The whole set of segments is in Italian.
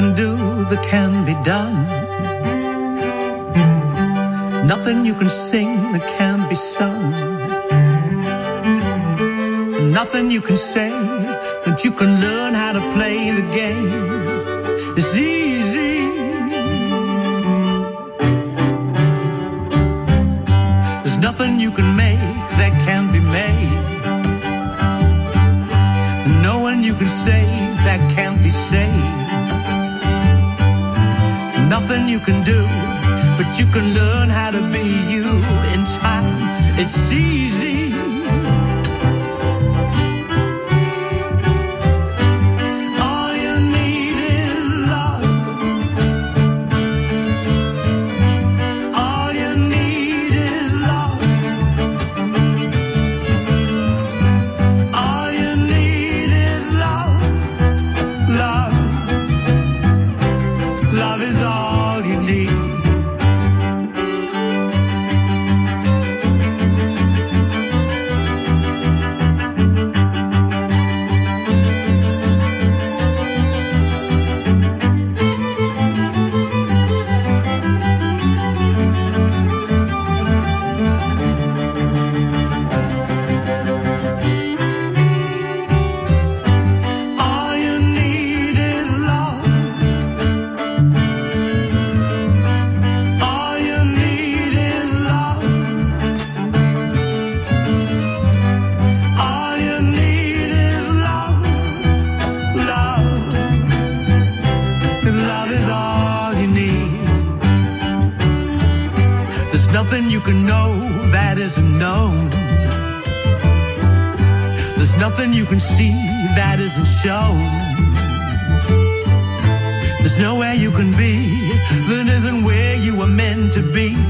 can do that can be done. Nothing you can sing that can be sung. Nothing you can say that you can learn how to play the game. doesn't show. There's nowhere you can be that isn't where you were meant to be.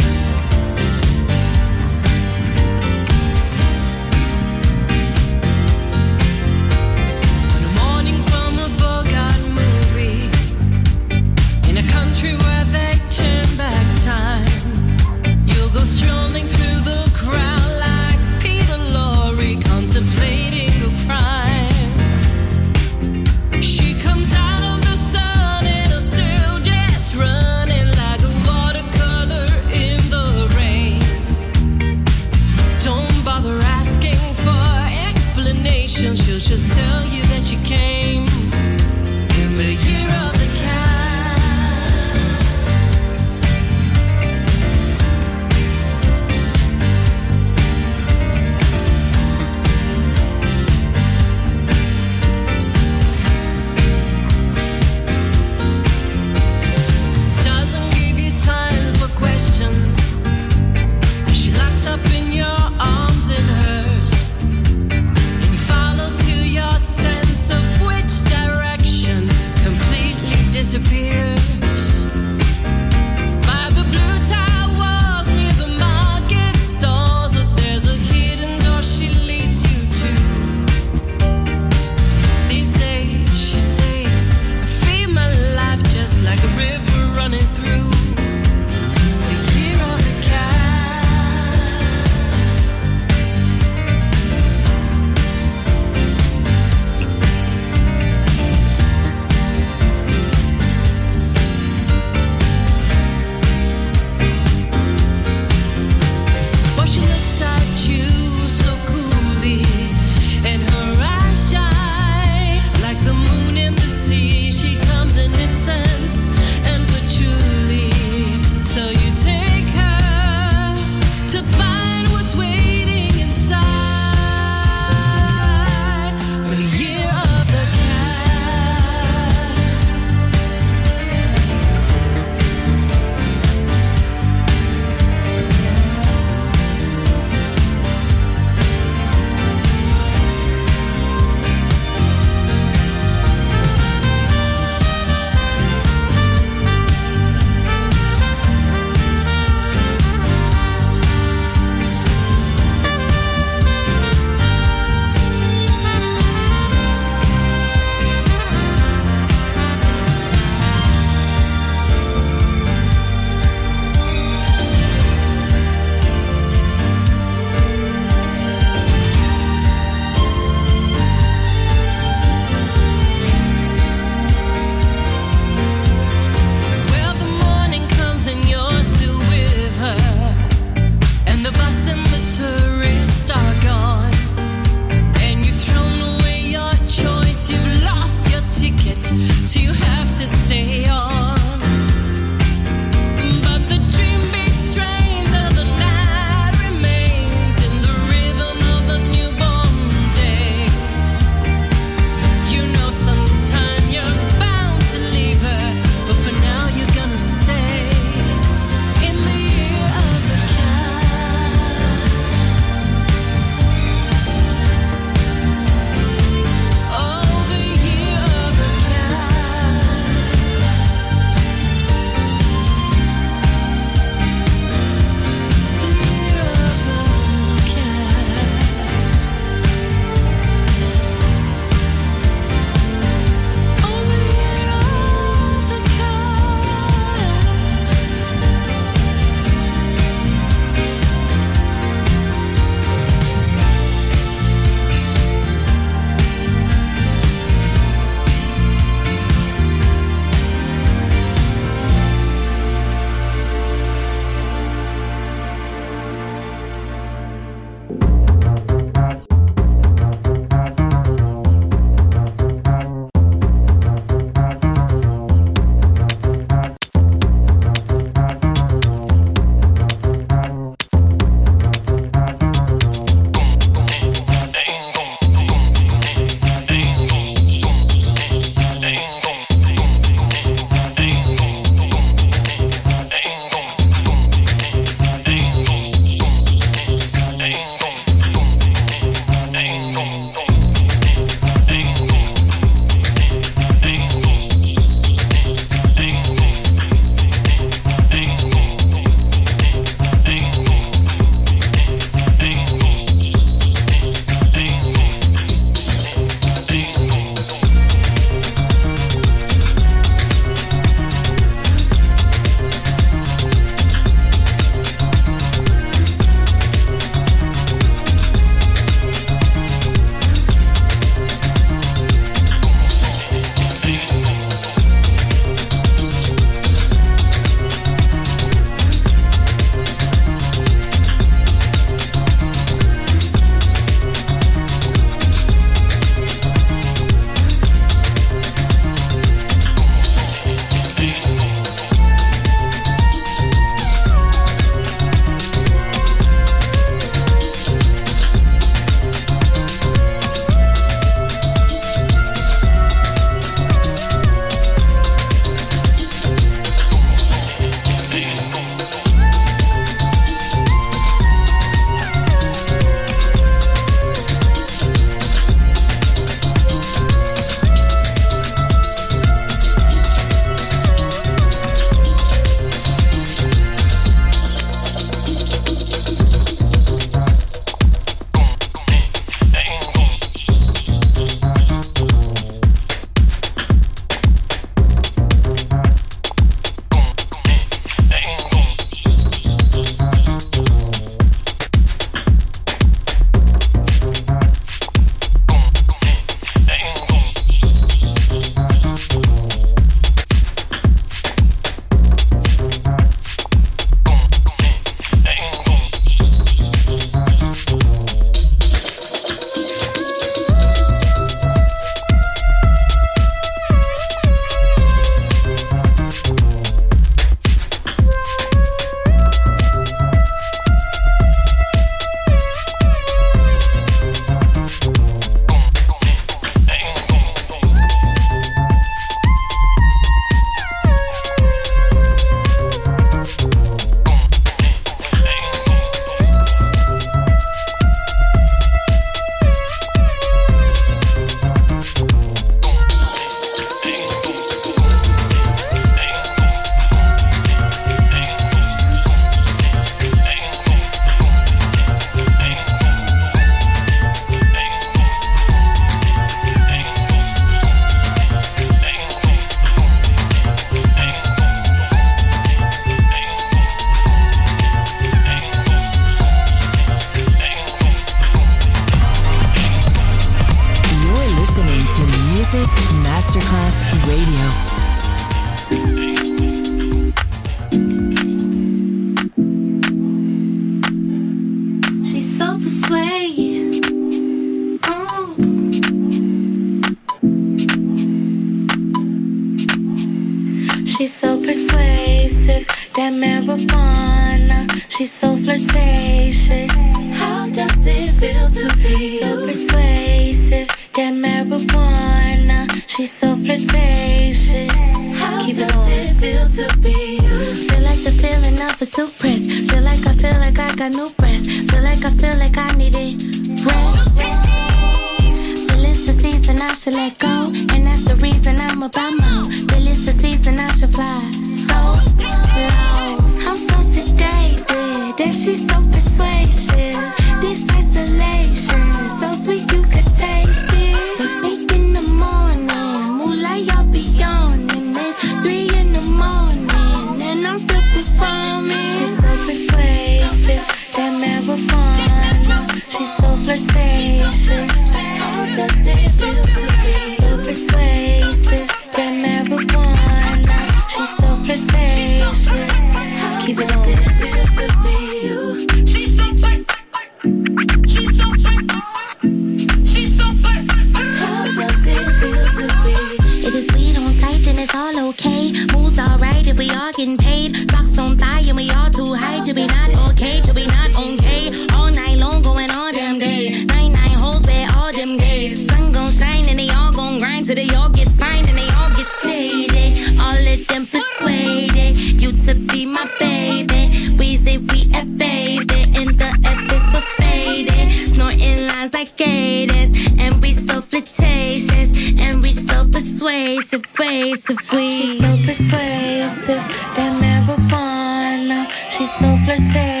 K till not okay. All night long going all damn day. Nine nine holes, bad all them days. Sun gon' shine and they all gon' grind till they all get fined and they all get shaded. All of them persuaded you to be my baby. We say we a baby and the F is for faded. Snorting lines like gators and we so flirtatious and we so persuasive, persuasive. We she's so persuasive. That marijuana, she's so flirtatious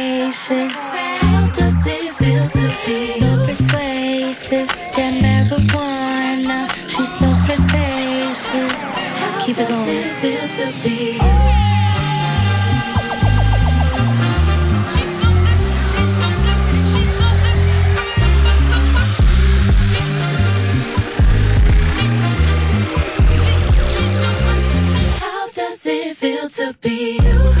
faces. How does it feel to be so persuasive? That marijuana, she's so pretentious. Keep it going. How does it feel to be? Oh. does it feel to be you?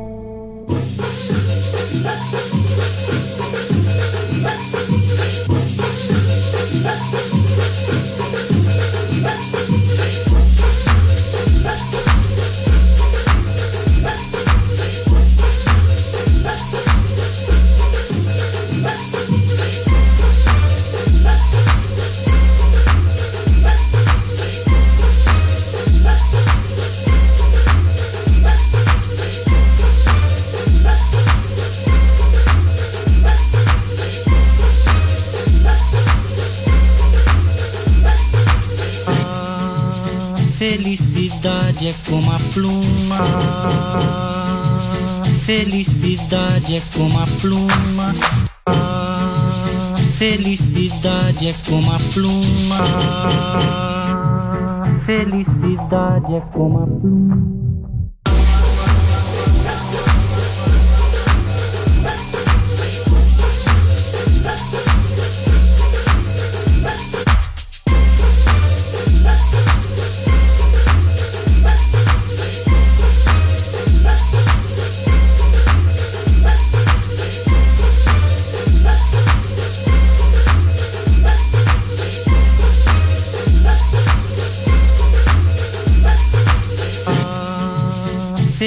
Pluma. Felicidade é como a pluma. Felicidade é como a pluma. Felicidade é como a pluma.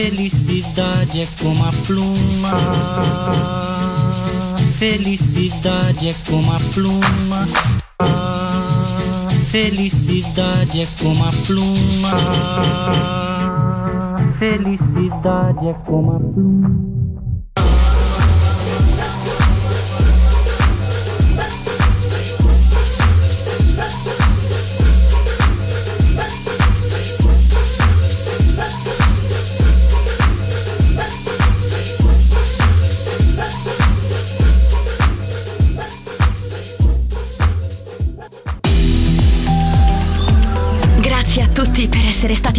Felicidade é como a pluma. Felicidade é como a pluma. Felicidade é como a pluma. Felicidade é como a pluma.